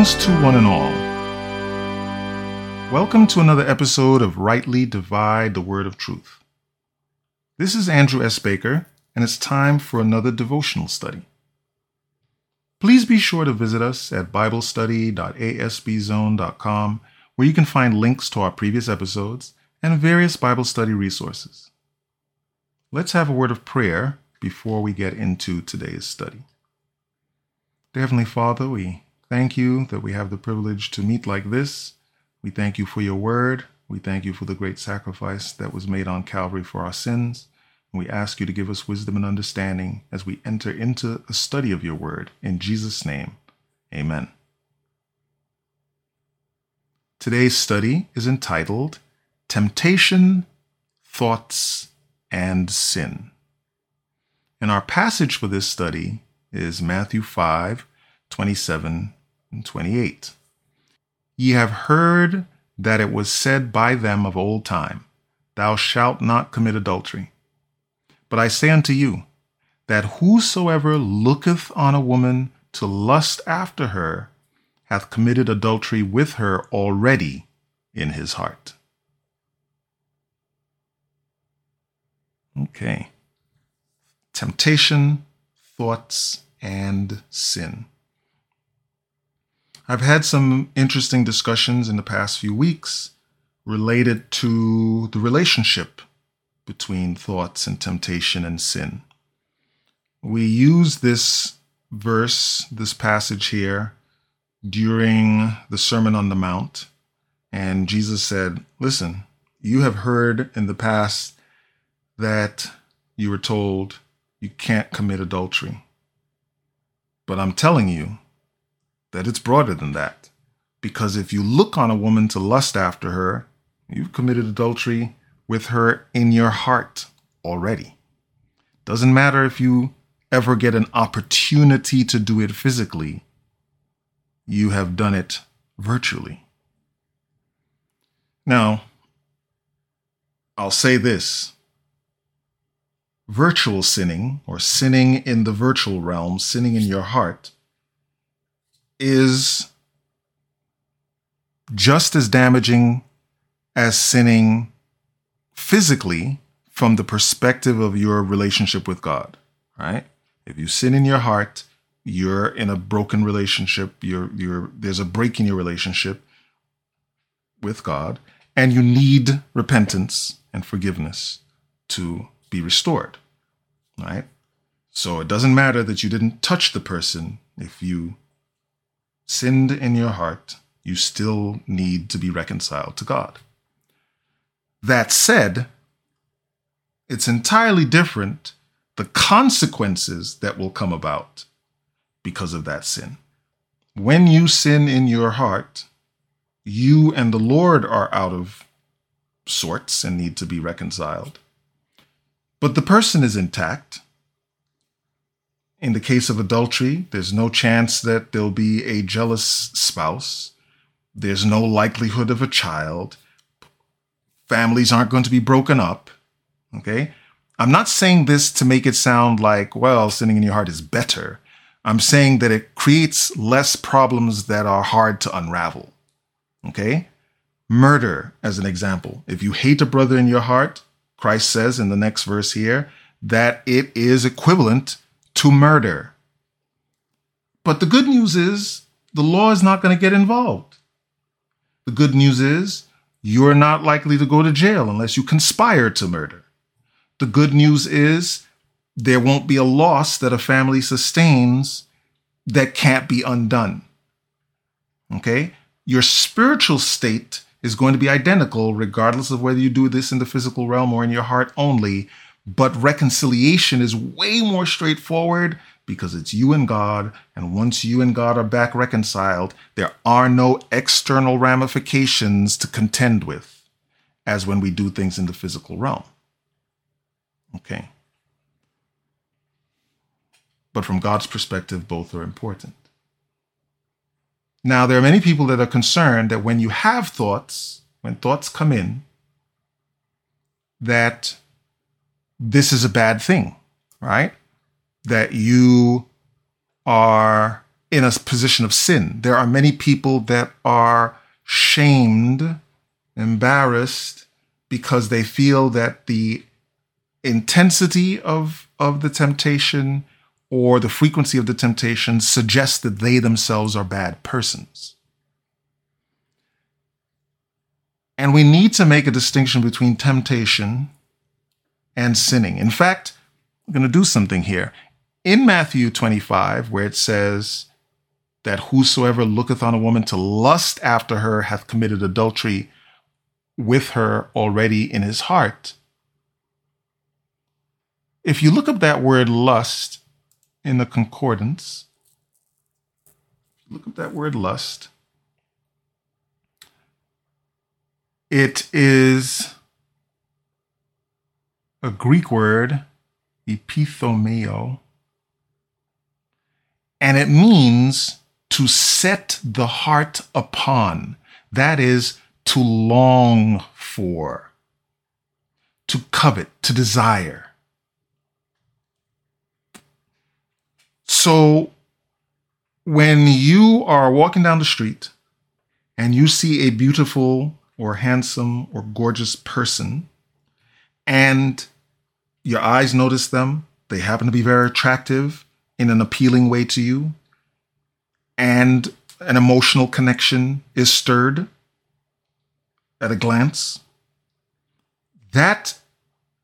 Greetings to one and all. Welcome to another episode of Rightly Divide the Word of Truth. This is Andrew S. Baker, and it's time for another devotional study. Please be sure to visit us at BibleStudy.asbzone.com, where you can find links to our previous episodes and various Bible study resources. Let's have a word of prayer before we get into today's study. Dear Heavenly Father, we thank you that we have the privilege to meet like this. We thank you for your word. We thank you for the great sacrifice that was made on Calvary for our sins. And we ask you to give us wisdom and understanding as we enter into a study of your word. In Jesus' name, amen. Today's study is entitled Temptation, Thoughts, and Sin. And our passage for this study is Matthew 5 27 and 28. Ye have heard that it was said by them of old time, Thou shalt not commit adultery. But I say unto you, that whosoever looketh on a woman to lust after her hath committed adultery with her already in his heart. Okay. Temptation, thoughts, and sin. I've had some interesting discussions in the past few weeks related to the relationship between thoughts and temptation and sin. We use this verse, this passage here, during the Sermon on the Mount. And Jesus said, Listen, you have heard in the past that you were told you can't commit adultery. But I'm telling you that it's broader than that. Because if you look on a woman to lust after her, you've committed adultery with her in your heart already. Doesn't matter if you ever get an opportunity to do it physically, you have done it virtually. Now, I'll say this virtual sinning, or sinning in the virtual realm, sinning in your heart, is just as damaging as sinning physically from the perspective of your relationship with God, right? If you sin in your heart, you're in a broken relationship, you're you're there's a break in your relationship with God, and you need repentance and forgiveness to be restored. Right? So it doesn't matter that you didn't touch the person if you sinned in your heart, you still need to be reconciled to God. That said, it's entirely different the consequences that will come about because of that sin. When you sin in your heart, you and the Lord are out of sorts and need to be reconciled. But the person is intact. In the case of adultery, there's no chance that there'll be a jealous spouse. There's no likelihood of a child. Families aren't going to be broken up. Okay? I'm not saying this to make it sound like, well, sinning in your heart is better. I'm saying that it creates less problems that are hard to unravel. Okay? Murder, as an example. If you hate a brother in your heart, Christ says in the next verse here that it is equivalent to murder. But the good news is the law is not going to get involved. The good news is you're not likely to go to jail unless you conspire to murder. The good news is there won't be a loss that a family sustains that can't be undone. Okay? Your spiritual state is going to be identical regardless of whether you do this in the physical realm or in your heart only but reconciliation is way more straightforward because it's you and God. And once you and God are back reconciled, there are no external ramifications to contend with, as when we do things in the physical realm. Okay. But from God's perspective, both are important. Now, there are many people that are concerned that when you have thoughts, when thoughts come in, that this is a bad thing, right? That you are in a position of sin. There are many people that are shamed, embarrassed, because they feel that the intensity of, of the temptation or the frequency of the temptation suggests that they themselves are bad persons. And we need to make a distinction between temptation and sinning. In fact, I'm going to do something here. In Matthew 25, where it says that whosoever looketh on a woman to lust after her hath committed adultery with her already in his heart. If you look up that word lust in the concordance, look up that word lust, it is a Greek word, epithumeo, and it means to set the heart upon. That is to long for, to covet, to desire. So when you are walking down the street and you see a beautiful or handsome or gorgeous person, and your eyes notice them, they happen to be very attractive in an appealing way to you, and an emotional connection is stirred at a glance, that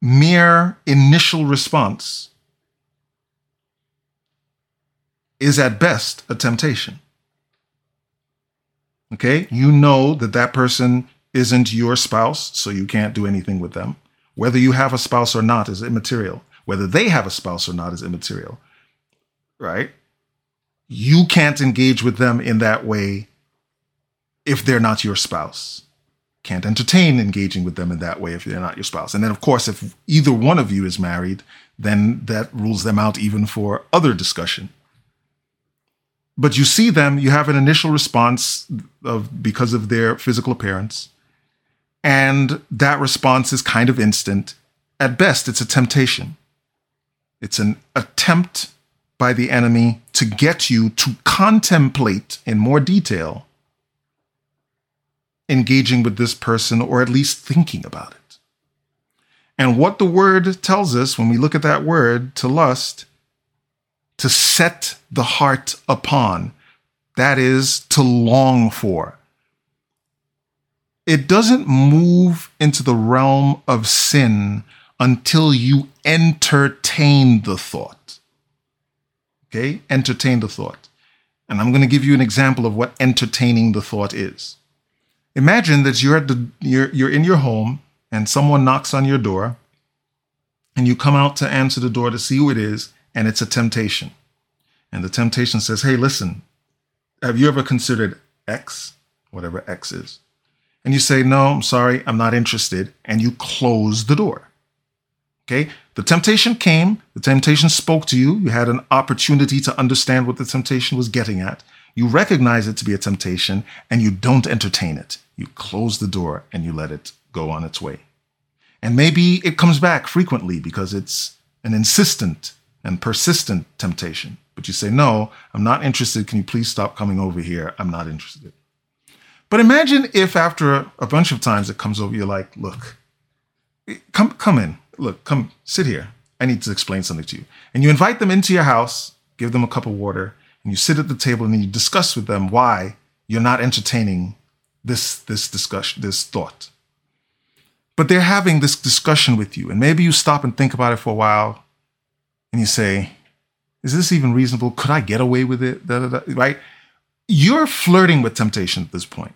mere initial response is at best a temptation. Okay? You know that that person isn't your spouse, so you can't do anything with them. Whether you have a spouse or not is immaterial. Whether they have a spouse or not is immaterial. Right? You can't engage with them in that way if they're not your spouse. Can't entertain engaging with them in that way if they're not your spouse. And then, of course, if either one of you is married, then that rules them out even for other discussion but you see them, you have an initial response of because of their physical appearance, and that response is kind of instant. At best, it's a temptation. It's an attempt by the enemy to get you to contemplate in more detail engaging with this person or at least thinking about it. And what the word tells us when we look at that word to lust to set the heart upon. That is to long for. It doesn't move into the realm of sin until you entertain the thought. Okay? Entertain the thought. And I'm going to give you an example of what entertaining the thought is. Imagine that you're at the you're you're in your home and someone knocks on your door and you come out to answer the door to see who it is and it's a temptation. And the temptation says, hey, listen, have you ever considered X, whatever X is? And you say, no, I'm sorry, I'm not interested. And you close the door. Okay. The temptation came, the temptation spoke to you. You had an opportunity to understand what the temptation was getting at. You recognize it to be a temptation and you don't entertain it. You close the door and you let it go on its way. And maybe it comes back frequently because it's an insistent and persistent temptation. But you say, no, I'm not interested. Can you please stop coming over here? I'm not interested. But imagine if after a bunch of times it comes over, you're like, look, come, come in. Look, come sit here. I need to explain something to you. And you invite them into your house, give them a cup of water, and you sit at the table and you discuss with them why you're not entertaining this, this discussion, this thought. But they're having this discussion with you. And maybe you stop and think about it for a while and you say, is this even reasonable? Could I get away with it? Da, da, da, right? You're flirting with temptation at this point.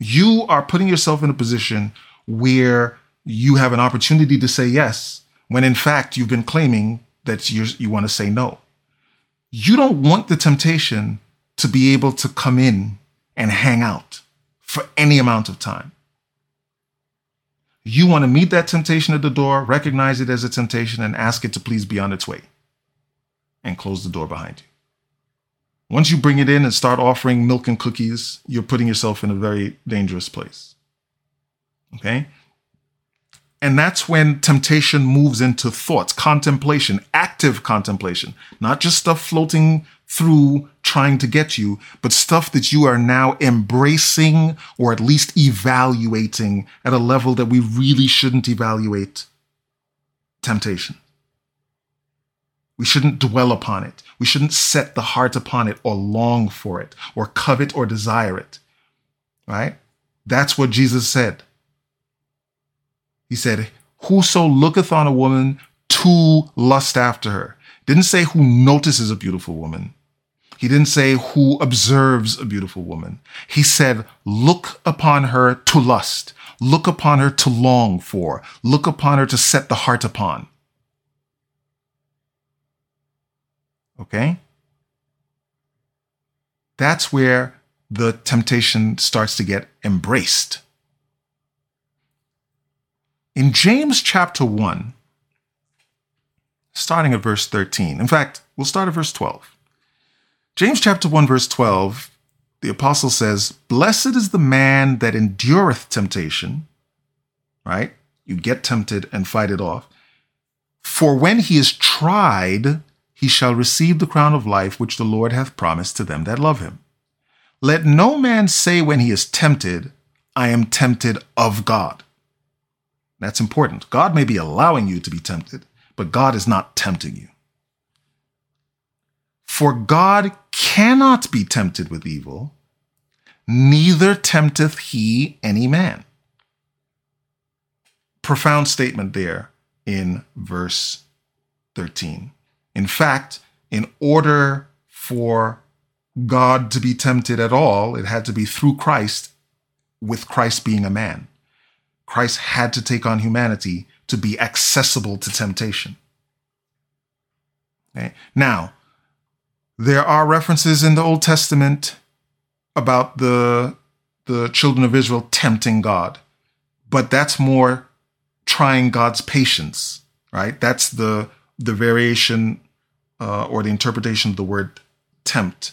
You are putting yourself in a position where you have an opportunity to say yes, when in fact you've been claiming that you want to say no. you don't want the temptation to be able to come in and hang out for any amount of time. You want to meet that temptation at the door, recognize it as a temptation, and ask it to please be on its way and close the door behind you. Once you bring it in and start offering milk and cookies, you're putting yourself in a very dangerous place. Okay? And that's when temptation moves into thoughts, contemplation, active contemplation, not just stuff floating through trying to get you, but stuff that you are now embracing or at least evaluating at a level that we really shouldn't evaluate temptation. We shouldn't dwell upon it. We shouldn't set the heart upon it or long for it or covet or desire it. Right? That's what Jesus said. He said, Whoso looketh on a woman to lust after her. Didn't say who notices a beautiful woman. He didn't say who observes a beautiful woman. He said, look upon her to lust, look upon her to long for, look upon her to set the heart upon. Okay? That's where the temptation starts to get embraced. In James chapter 1, starting at verse 13, in fact, we'll start at verse 12. James chapter 1, verse 12, the apostle says, Blessed is the man that endureth temptation, right? You get tempted and fight it off. For when he is tried, he shall receive the crown of life which the Lord hath promised to them that love him. Let no man say when he is tempted, I am tempted of God. That's important. God may be allowing you to be tempted, but God is not tempting you. For God cannot be tempted with evil, neither tempteth he any man. Profound statement there in verse 13. In fact, in order for God to be tempted at all, it had to be through Christ, with Christ being a man. Christ had to take on humanity to be accessible to temptation. Okay? Now, there are references in the Old Testament about the, the children of Israel tempting God, but that's more trying God's patience, right? That's the, the variation uh, or the interpretation of the word tempt.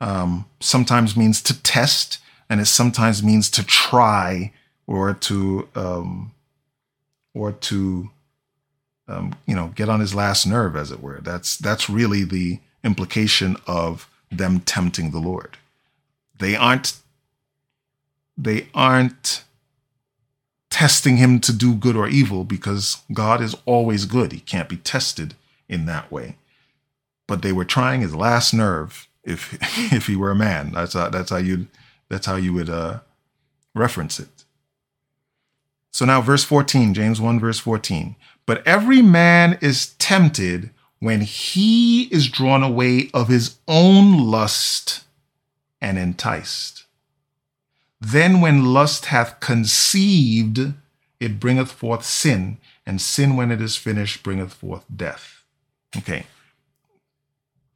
Um, sometimes means to test, and it sometimes means to try or to um, or to um, you know get on his last nerve, as it were. That's that's really the implication of them tempting the Lord. They aren't they aren't testing him to do good or evil because God is always good. He can't be tested in that way. But they were trying his last nerve if if he were a man. That's how, that's how you that's how you would uh, reference it. So now, verse 14, James 1, verse 14. But every man is tempted when he is drawn away of his own lust and enticed. Then, when lust hath conceived, it bringeth forth sin, and sin, when it is finished, bringeth forth death. Okay.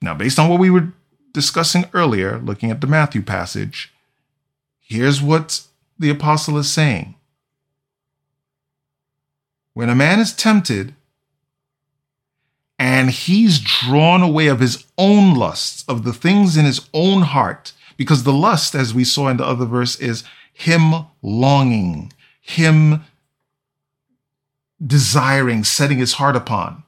Now, based on what we were discussing earlier, looking at the Matthew passage, here's what the apostle is saying when a man is tempted and he's drawn away of his own lusts, of the things in his own heart, because the lust, as we saw in the other verse, is him longing, him desiring, setting his heart upon.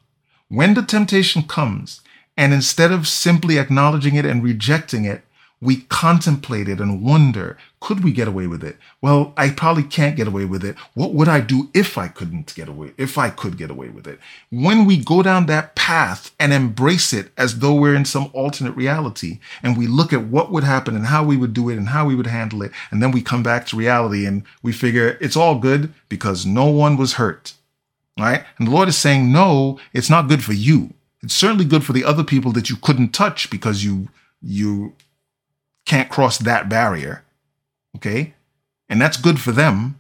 When the temptation comes, and instead of simply acknowledging it and rejecting it, we contemplate it and wonder, could we get away with it? Well, I probably can't get away with it. What would I do if I couldn't get away, if I could get away with it? When we go down that path and embrace it as though we're in some alternate reality and we look at what would happen and how we would do it and how we would handle it, and then we come back to reality and we figure it's all good because no one was hurt. Right? And the Lord is saying, no, it's not good for you. It's certainly good for the other people that you couldn't touch because you, you can't cross that barrier. Okay. And that's good for them.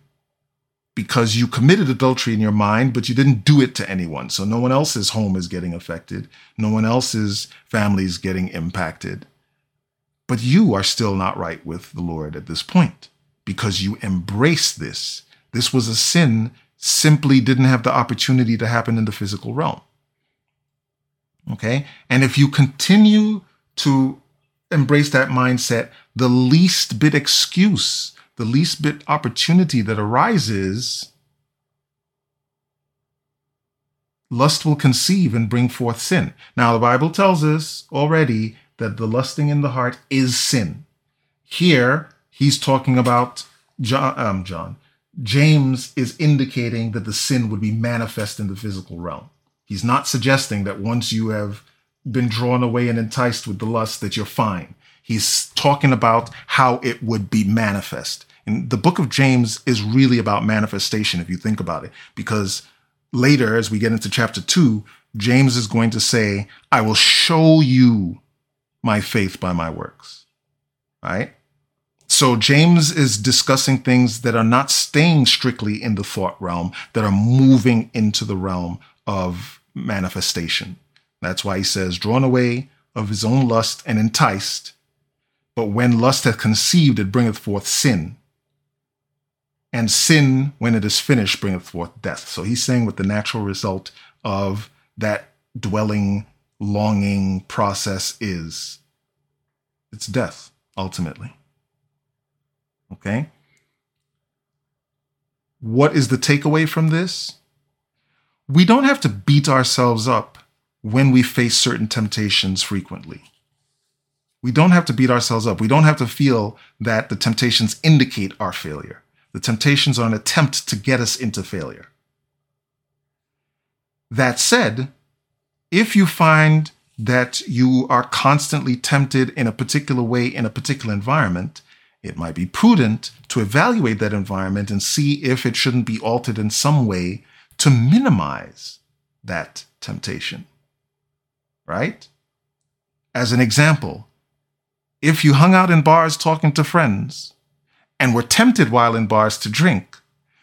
because you committed adultery in your mind, but you didn't do it to anyone. So no one else's home is getting affected. No one else's family is getting impacted. But you are still not right with the Lord at this point because you embrace this. This was a sin, simply didn't have the opportunity to happen in the physical realm. Okay. And if you continue to embrace that mindset, the least bit excuse the least bit opportunity that arises, lust will conceive and bring forth sin. Now, the Bible tells us already that the lusting in the heart is sin. Here, he's talking about John, um, John. James is indicating that the sin would be manifest in the physical realm. He's not suggesting that once you have been drawn away and enticed with the lust that you're fine. He's talking about how it would be manifest. And the book of James is really about manifestation, if you think about it, because later, as we get into chapter two, James is going to say, I will show you my faith by my works. Right? So James is discussing things that are not staying strictly in the thought realm, that are moving into the realm of manifestation. That's why he says, drawn away of his own lust and enticed, but when lust hath conceived, it bringeth forth sin. And sin, when it is finished, bringeth forth death. So he's saying what the natural result of that dwelling, longing process is it's death, ultimately. Okay? What is the takeaway from this? We don't have to beat ourselves up when we face certain temptations frequently. We don't have to beat ourselves up. We don't have to feel that the temptations indicate our failure. The temptations are an attempt to get us into failure. That said, if you find that you are constantly tempted in a particular way in a particular environment, it might be prudent to evaluate that environment and see if it shouldn't be altered in some way to minimize that temptation. Right? As an example, if you hung out in bars talking to friends and were tempted while in bars to drink,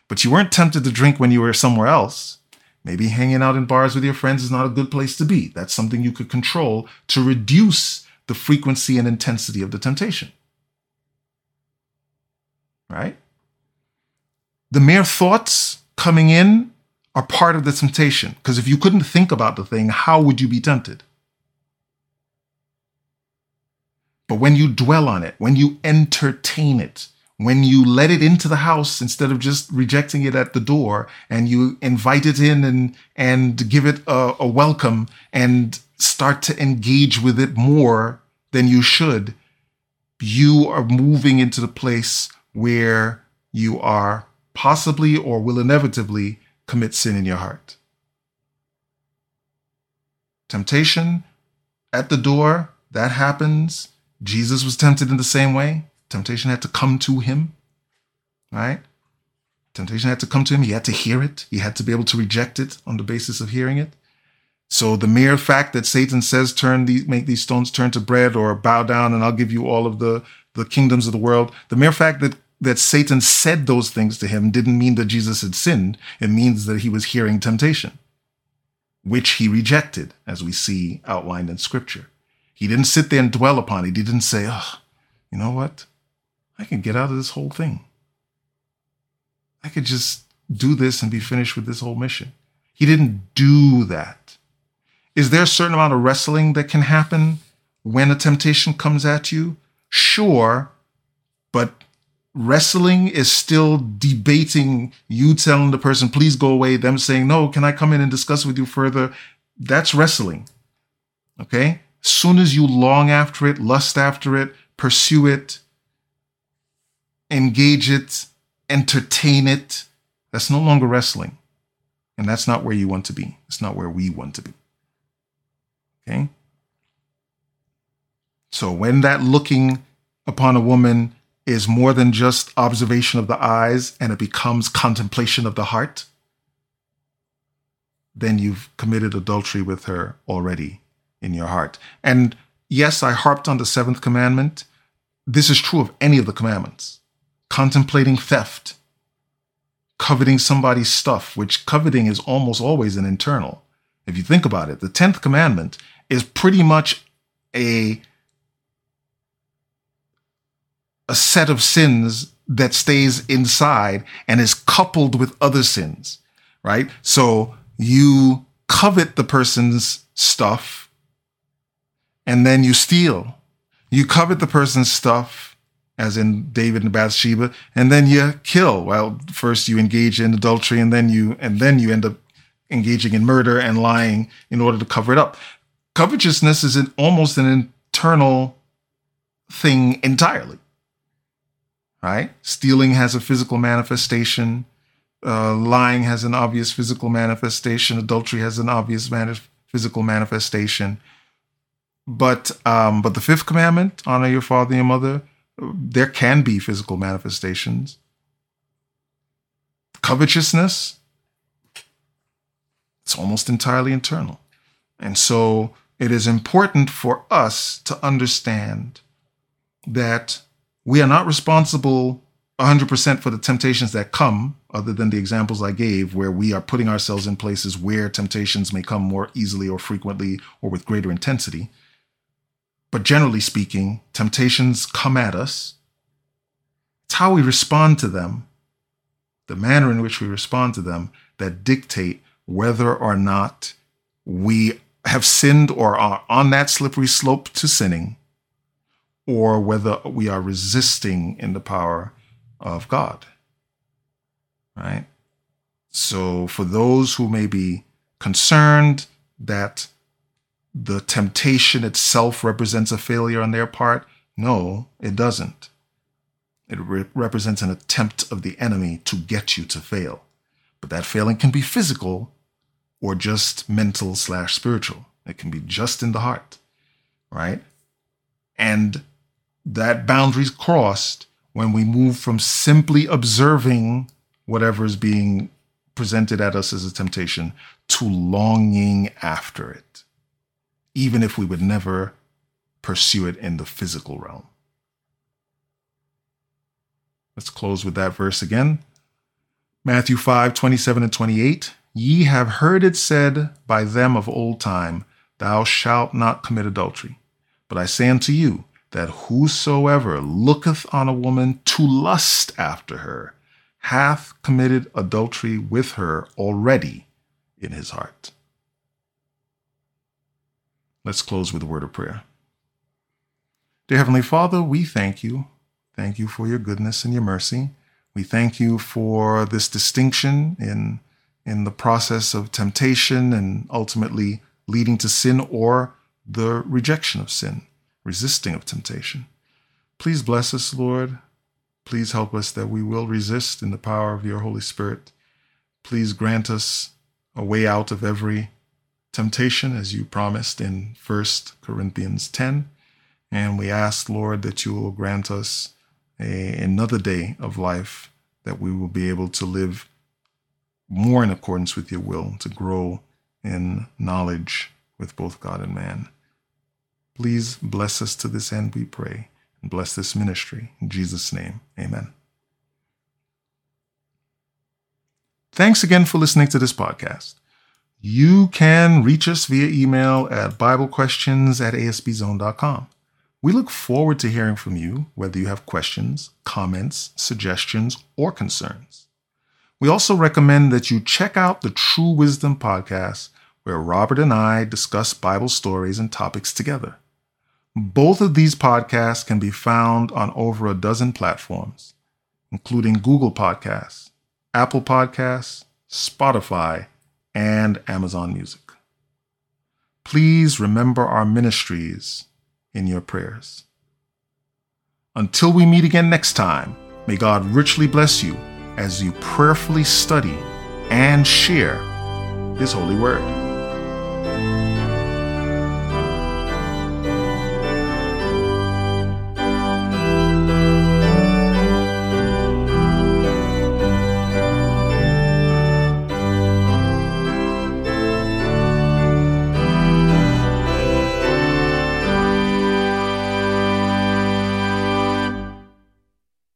but you weren't tempted to drink when you were somewhere else, maybe hanging out in bars with your friends is not a good place to be. That's something you could control to reduce the frequency and intensity of the temptation. Right? The mere thoughts coming in are part of the temptation. Because if you couldn't think about the thing, how would you be tempted? But when you dwell on it, when you entertain it, when you let it into the house instead of just rejecting it at the door and you invite it in and, and give it a, a welcome and start to engage with it more than you should, you are moving into the place where you are possibly or will inevitably commit sin in your heart. Temptation at the door, that happens. Jesus was tempted in the same way. Temptation had to come to him, right? Temptation had to come to him. He had to hear it. He had to be able to reject it on the basis of hearing it. So the mere fact that Satan says, "Turn these, make these stones turn to bread," or "Bow down, and I'll give you all of the the kingdoms of the world," the mere fact that that Satan said those things to him didn't mean that Jesus had sinned. It means that he was hearing temptation, which he rejected, as we see outlined in Scripture. He didn't sit there and dwell upon it. He didn't say, oh, you know what? I can get out of this whole thing. I could just do this and be finished with this whole mission. He didn't do that. Is there a certain amount of wrestling that can happen when a temptation comes at you? Sure, wrestling is still debating you telling the person, please go away, them saying, no, can I come in and discuss with you further? That's wrestling. Okay? soon as you long after it, lust after it, pursue it, engage it, entertain it, that's no longer wrestling. And that's not where you want to be. It's not where we want to be. Okay? So when that looking upon a woman is more than just observation of the eyes and it becomes contemplation of the heart, then you've committed adultery with her already in your heart. And yes, I harped on the seventh commandment. This is true of any of the commandments. Contemplating theft, coveting somebody's stuff, which coveting is almost always an internal. If you think about it, the 10th commandment is pretty much a a set of sins that stays inside and is coupled with other sins, right? So you covet the person's stuff and then you steal. You covet the person's stuff, as in David and Bathsheba, and then you kill. Well, first you engage in adultery and then you and then you end up engaging in murder and lying in order to cover it up. Covetousness is an, almost an internal thing entirely. Right? Stealing has a physical manifestation. Uh, lying has an obvious physical manifestation. Adultery has an obvious physical manifestation. But um, but the fifth commandment, honor your father and your mother, there can be physical manifestations. Covetousness, it's almost entirely internal. And so it is important for us to understand that we are not responsible 100% for the temptations that come, other than the examples I gave, where we are putting ourselves in places where temptations may come more easily or frequently or with greater intensity. But generally speaking, temptations come at us. It's how we respond to them, the manner in which we respond to them, that dictate whether or not we have sinned or are on that slippery slope to sinning, or whether we are resisting in the power of God. Right? So, for those who may be concerned that the temptation itself represents a failure on their part, no, it doesn't. It re- represents an attempt of the enemy to get you to fail. But that failing can be physical or just mental slash spiritual. It can be just in the heart, right? And that boundary's crossed when we move from simply observing whatever is being presented at us as a temptation to longing after it, even if we would never pursue it in the physical realm. Let's close with that verse again. Matthew 5 27 and 28. Ye have heard it said by them of old time, Thou shalt not commit adultery. But I say unto you, that whosoever looketh on a woman to lust after her hath committed adultery with her already in his heart. Let's close with a word of prayer. Dear Heavenly Father, we thank you. Thank you for your goodness and your mercy. We thank you for this distinction in, in the process of temptation and ultimately leading to sin or the rejection of sin resisting of temptation. Please bless us, Lord. Please help us that we will resist in the power of your Holy Spirit. Please grant us a way out of every temptation as you promised in 1 Corinthians 10. And we ask, Lord, that you will grant us a, another day of life that we will be able to live more in accordance with your will, to grow in knowledge with both God and man. Please bless us to this end, we pray, and bless this ministry. In Jesus' name, amen. Thanks again for listening to this podcast. You can reach us via email at BibleQuestions at ASBZone.com. We look forward to hearing from you, whether you have questions, comments, suggestions, or concerns. We also recommend that you check out the True Wisdom podcast, where Robert and I discuss Bible stories and topics together. Both of these podcasts can be found on over a dozen platforms, including Google Podcasts, Apple Podcasts, Spotify, and Amazon Music. Please remember our ministries in your prayers. Until we meet again next time, may God richly bless you as you prayerfully study and share His holy word.